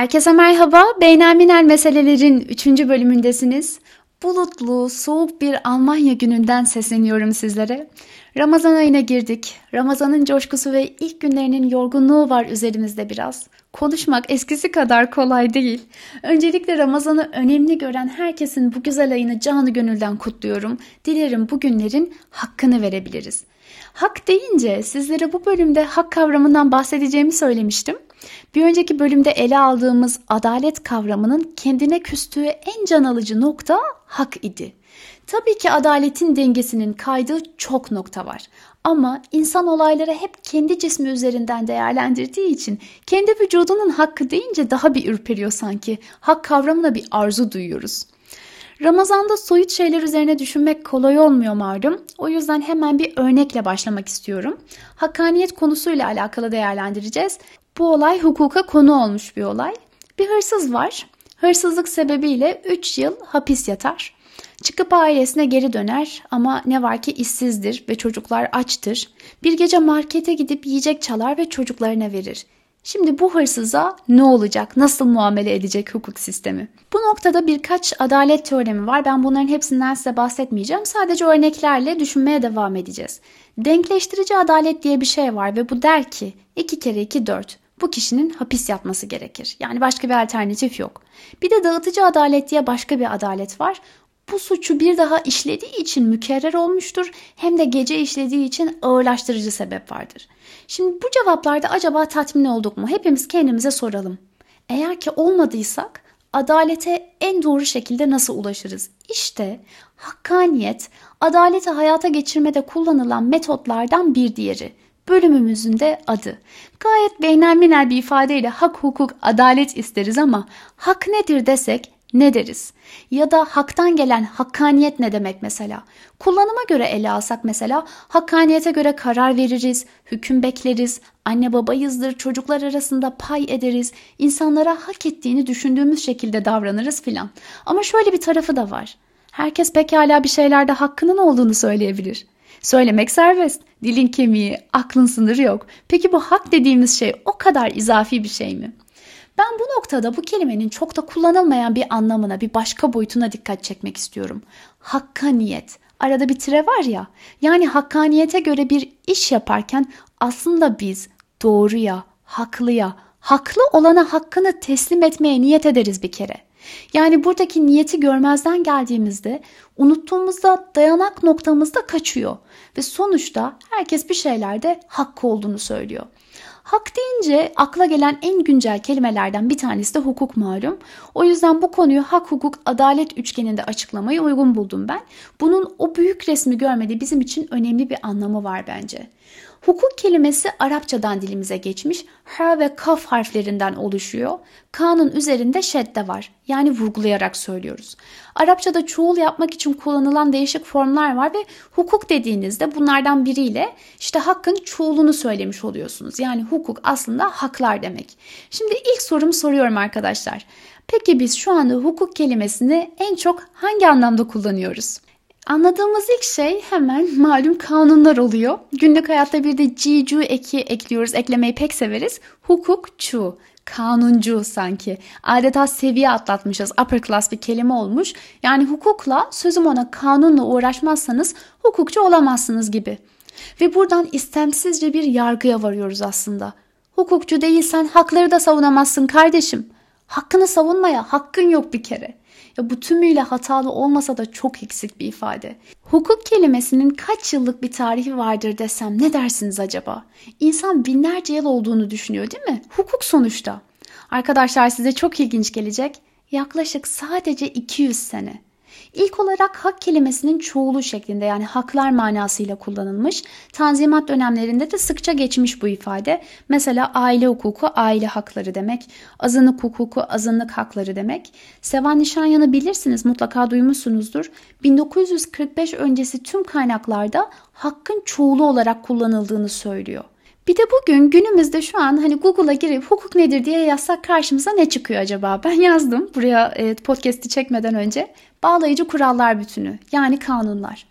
Herkese merhaba. Beynelminel meselelerin 3. bölümündesiniz. Bulutlu, soğuk bir Almanya gününden sesleniyorum sizlere. Ramazan ayına girdik. Ramazanın coşkusu ve ilk günlerinin yorgunluğu var üzerimizde biraz. Konuşmak eskisi kadar kolay değil. Öncelikle Ramazan'ı önemli gören herkesin bu güzel ayını canı gönülden kutluyorum. Dilerim bu günlerin hakkını verebiliriz. Hak deyince sizlere bu bölümde hak kavramından bahsedeceğimi söylemiştim. Bir önceki bölümde ele aldığımız adalet kavramının kendine küstüğü en can alıcı nokta hak idi. Tabii ki adaletin dengesinin kaydığı çok nokta var. Ama insan olayları hep kendi cismi üzerinden değerlendirdiği için kendi vücudunun hakkı deyince daha bir ürperiyor sanki. Hak kavramına bir arzu duyuyoruz. Ramazanda soyut şeyler üzerine düşünmek kolay olmuyor malum. O yüzden hemen bir örnekle başlamak istiyorum. Hakkaniyet konusuyla alakalı değerlendireceğiz. Bu olay hukuka konu olmuş bir olay. Bir hırsız var. Hırsızlık sebebiyle 3 yıl hapis yatar. Çıkıp ailesine geri döner ama ne var ki işsizdir ve çocuklar açtır. Bir gece markete gidip yiyecek çalar ve çocuklarına verir. Şimdi bu hırsıza ne olacak? Nasıl muamele edecek hukuk sistemi? Bu noktada birkaç adalet teoremi var. Ben bunların hepsinden size bahsetmeyeceğim. Sadece örneklerle düşünmeye devam edeceğiz. Denkleştirici adalet diye bir şey var ve bu der ki 2 kere 2 4. Bu kişinin hapis yatması gerekir. Yani başka bir alternatif yok. Bir de dağıtıcı adalet diye başka bir adalet var. Bu suçu bir daha işlediği için mükerrer olmuştur hem de gece işlediği için ağırlaştırıcı sebep vardır. Şimdi bu cevaplarda acaba tatmin olduk mu? Hepimiz kendimize soralım. Eğer ki olmadıysak adalete en doğru şekilde nasıl ulaşırız? İşte hakkaniyet, adaleti hayata geçirmede kullanılan metotlardan bir diğeri. Bölümümüzün de adı. Gayet beynelminel bir ifadeyle hak, hukuk, adalet isteriz ama hak nedir desek ne deriz? Ya da haktan gelen hakkaniyet ne demek mesela? Kullanıma göre ele alsak mesela hakkaniyete göre karar veririz, hüküm bekleriz, anne babayızdır, çocuklar arasında pay ederiz, insanlara hak ettiğini düşündüğümüz şekilde davranırız filan. Ama şöyle bir tarafı da var. Herkes pekala bir şeylerde hakkının olduğunu söyleyebilir. Söylemek serbest. Dilin kemiği, aklın sınırı yok. Peki bu hak dediğimiz şey o kadar izafi bir şey mi? Ben bu noktada bu kelimenin çok da kullanılmayan bir anlamına, bir başka boyutuna dikkat çekmek istiyorum. Hakkaniyet. Arada bir tire var ya. Yani hakkaniyete göre bir iş yaparken aslında biz doğruya, haklıya, haklı olana hakkını teslim etmeye niyet ederiz bir kere. Yani buradaki niyeti görmezden geldiğimizde unuttuğumuzda dayanak noktamızda kaçıyor ve sonuçta herkes bir şeylerde hakkı olduğunu söylüyor. Hak deyince akla gelen en güncel kelimelerden bir tanesi de hukuk malum. O yüzden bu konuyu hak, hukuk, adalet üçgeninde açıklamayı uygun buldum ben. Bunun o büyük resmi görmede bizim için önemli bir anlamı var bence. Hukuk kelimesi Arapçadan dilimize geçmiş. Ha ve kaf harflerinden oluşuyor. K'nın üzerinde şedde var. Yani vurgulayarak söylüyoruz. Arapçada çoğul yapmak için kullanılan değişik formlar var ve hukuk dediğinizde bunlardan biriyle işte hakkın çoğulunu söylemiş oluyorsunuz. Yani hukuk aslında haklar demek. Şimdi ilk sorumu soruyorum arkadaşlar. Peki biz şu anda hukuk kelimesini en çok hangi anlamda kullanıyoruz? Anladığımız ilk şey hemen malum kanunlar oluyor. Günlük hayatta bir de cicu eki ekliyoruz. Eklemeyi pek severiz. Hukukçu, kanuncu sanki. Adeta seviye atlatmışız. Upper class bir kelime olmuş. Yani hukukla sözüm ona kanunla uğraşmazsanız hukukçu olamazsınız gibi. Ve buradan istemsizce bir yargıya varıyoruz aslında. Hukukçu değilsen hakları da savunamazsın kardeşim. Hakkını savunmaya hakkın yok bir kere. Ya bu tümüyle hatalı olmasa da çok eksik bir ifade. Hukuk kelimesinin kaç yıllık bir tarihi vardır desem ne dersiniz acaba? İnsan binlerce yıl olduğunu düşünüyor değil mi? Hukuk sonuçta. Arkadaşlar size çok ilginç gelecek. Yaklaşık sadece 200 sene. İlk olarak hak kelimesinin çoğulu şeklinde yani haklar manasıyla kullanılmış. Tanzimat dönemlerinde de sıkça geçmiş bu ifade. Mesela aile hukuku aile hakları demek. Azınlık hukuku azınlık hakları demek. Sevan Nişanyan'ı bilirsiniz mutlaka duymuşsunuzdur. 1945 öncesi tüm kaynaklarda hakkın çoğulu olarak kullanıldığını söylüyor. Bir de bugün günümüzde şu an hani Google'a girip hukuk nedir diye yazsak karşımıza ne çıkıyor acaba? Ben yazdım buraya e, podcast'i çekmeden önce. Bağlayıcı kurallar bütünü yani kanunlar.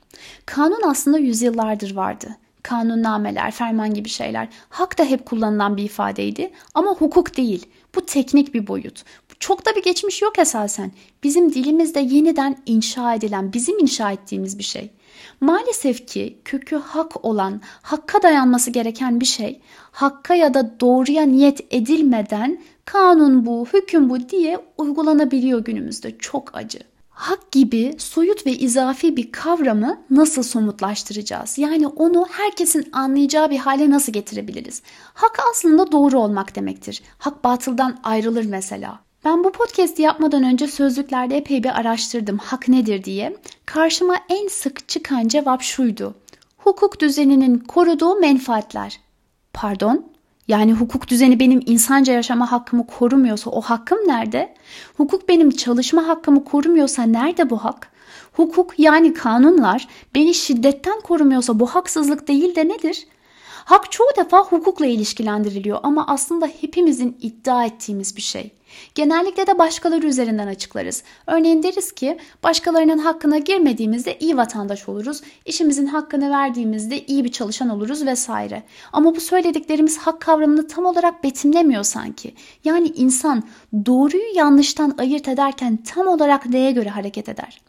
Kanun aslında yüzyıllardır vardı. Kanunnameler, ferman gibi şeyler. Hak da hep kullanılan bir ifadeydi ama hukuk değil. Bu teknik bir boyut. Çok da bir geçmiş yok esasen. Bizim dilimizde yeniden inşa edilen, bizim inşa ettiğimiz bir şey. Maalesef ki kökü hak olan, hakka dayanması gereken bir şey, hakka ya da doğruya niyet edilmeden kanun bu, hüküm bu diye uygulanabiliyor günümüzde. Çok acı. Hak gibi soyut ve izafi bir kavramı nasıl somutlaştıracağız? Yani onu herkesin anlayacağı bir hale nasıl getirebiliriz? Hak aslında doğru olmak demektir. Hak batıldan ayrılır mesela. Ben bu podcast'i yapmadan önce sözlüklerde epey bir araştırdım hak nedir diye. Karşıma en sık çıkan cevap şuydu. Hukuk düzeninin koruduğu menfaatler. Pardon? Yani hukuk düzeni benim insanca yaşama hakkımı korumuyorsa o hakkım nerede? Hukuk benim çalışma hakkımı korumuyorsa nerede bu hak? Hukuk yani kanunlar beni şiddetten korumuyorsa bu haksızlık değil de nedir? Hak çoğu defa hukukla ilişkilendiriliyor ama aslında hepimizin iddia ettiğimiz bir şey. Genellikle de başkaları üzerinden açıklarız. Örneğin deriz ki başkalarının hakkına girmediğimizde iyi vatandaş oluruz, işimizin hakkını verdiğimizde iyi bir çalışan oluruz vesaire. Ama bu söylediklerimiz hak kavramını tam olarak betimlemiyor sanki. Yani insan doğruyu yanlıştan ayırt ederken tam olarak neye göre hareket eder?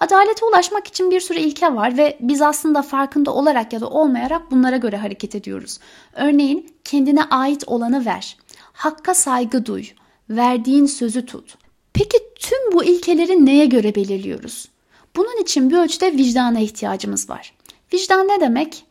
Adalete ulaşmak için bir sürü ilke var ve biz aslında farkında olarak ya da olmayarak bunlara göre hareket ediyoruz. Örneğin kendine ait olanı ver. Hakka saygı duy verdiğin sözü tut. Peki tüm bu ilkeleri neye göre belirliyoruz? Bunun için bir ölçüde vicdana ihtiyacımız var. Vicdan ne demek?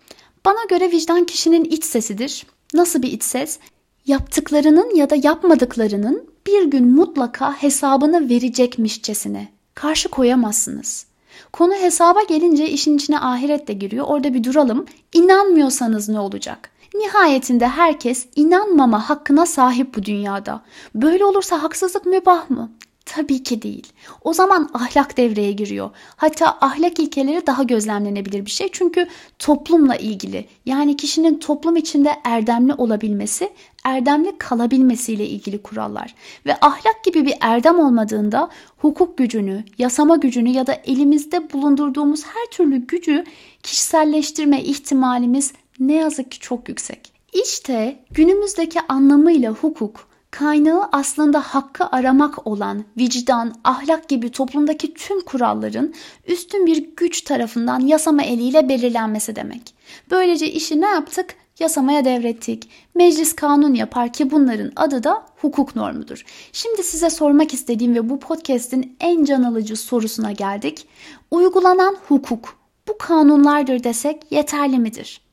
Bana göre vicdan kişinin iç sesidir. Nasıl bir iç ses? Yaptıklarının ya da yapmadıklarının bir gün mutlaka hesabını verecekmişçesine. Karşı koyamazsınız. Konu hesaba gelince işin içine ahiret de giriyor. Orada bir duralım. İnanmıyorsanız ne olacak? Nihayetinde herkes inanmama hakkına sahip bu dünyada. Böyle olursa haksızlık mübah mı? Tabii ki değil. O zaman ahlak devreye giriyor. Hatta ahlak ilkeleri daha gözlemlenebilir bir şey. Çünkü toplumla ilgili. Yani kişinin toplum içinde erdemli olabilmesi, erdemli kalabilmesiyle ilgili kurallar. Ve ahlak gibi bir erdem olmadığında hukuk gücünü, yasama gücünü ya da elimizde bulundurduğumuz her türlü gücü kişiselleştirme ihtimalimiz ne yazık ki çok yüksek. İşte günümüzdeki anlamıyla hukuk kaynağı aslında hakkı aramak olan vicdan, ahlak gibi toplumdaki tüm kuralların üstün bir güç tarafından yasama eliyle belirlenmesi demek. Böylece işi ne yaptık? Yasamaya devrettik. Meclis kanun yapar ki bunların adı da hukuk normudur. Şimdi size sormak istediğim ve bu podcast'in en can alıcı sorusuna geldik. Uygulanan hukuk bu kanunlardır desek yeterli midir?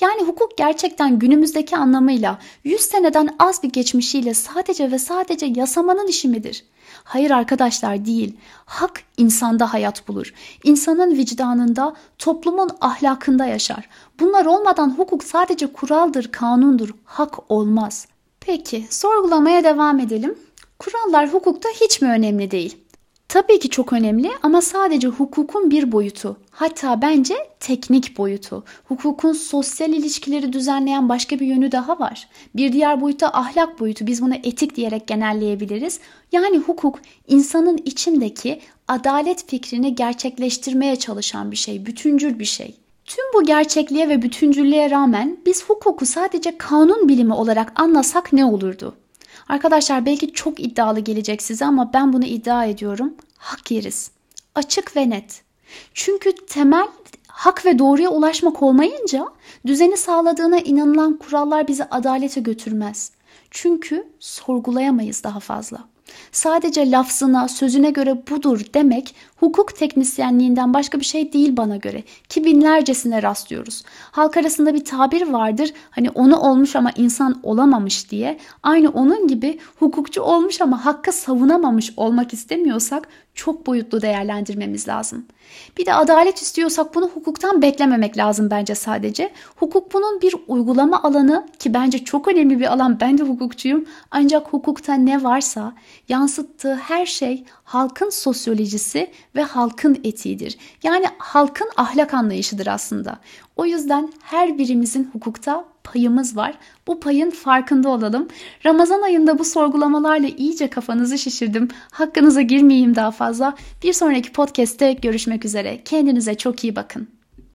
Yani hukuk gerçekten günümüzdeki anlamıyla 100 seneden az bir geçmişiyle sadece ve sadece yasamanın işi midir? Hayır arkadaşlar değil. Hak insanda hayat bulur. İnsanın vicdanında, toplumun ahlakında yaşar. Bunlar olmadan hukuk sadece kuraldır, kanundur. Hak olmaz. Peki sorgulamaya devam edelim. Kurallar hukukta hiç mi önemli değil? Tabii ki çok önemli ama sadece hukukun bir boyutu. Hatta bence teknik boyutu. Hukukun sosyal ilişkileri düzenleyen başka bir yönü daha var. Bir diğer boyuta ahlak boyutu. Biz bunu etik diyerek genelleyebiliriz. Yani hukuk insanın içindeki adalet fikrini gerçekleştirmeye çalışan bir şey, bütüncül bir şey. Tüm bu gerçekliğe ve bütüncüllüğe rağmen biz hukuku sadece kanun bilimi olarak anlasak ne olurdu? Arkadaşlar belki çok iddialı gelecek size ama ben bunu iddia ediyorum. Hak yeriz. Açık ve net. Çünkü temel hak ve doğruya ulaşmak olmayınca düzeni sağladığına inanılan kurallar bizi adalete götürmez. Çünkü sorgulayamayız daha fazla. Sadece lafzına, sözüne göre budur demek hukuk teknisyenliğinden başka bir şey değil bana göre. Ki binlercesine rastlıyoruz. Halk arasında bir tabir vardır. Hani onu olmuş ama insan olamamış diye. Aynı onun gibi hukukçu olmuş ama hakka savunamamış olmak istemiyorsak çok boyutlu değerlendirmemiz lazım. Bir de adalet istiyorsak bunu hukuktan beklememek lazım bence sadece. Hukuk bunun bir uygulama alanı ki bence çok önemli bir alan. Ben de hukukçuyum. Ancak hukukta ne varsa yansıttığı her şey halkın sosyolojisi ve halkın etiğidir. Yani halkın ahlak anlayışıdır aslında. O yüzden her birimizin hukukta payımız var. Bu payın farkında olalım. Ramazan ayında bu sorgulamalarla iyice kafanızı şişirdim. Hakkınıza girmeyeyim daha fazla. Bir sonraki podcast'te görüşmek üzere. Kendinize çok iyi bakın.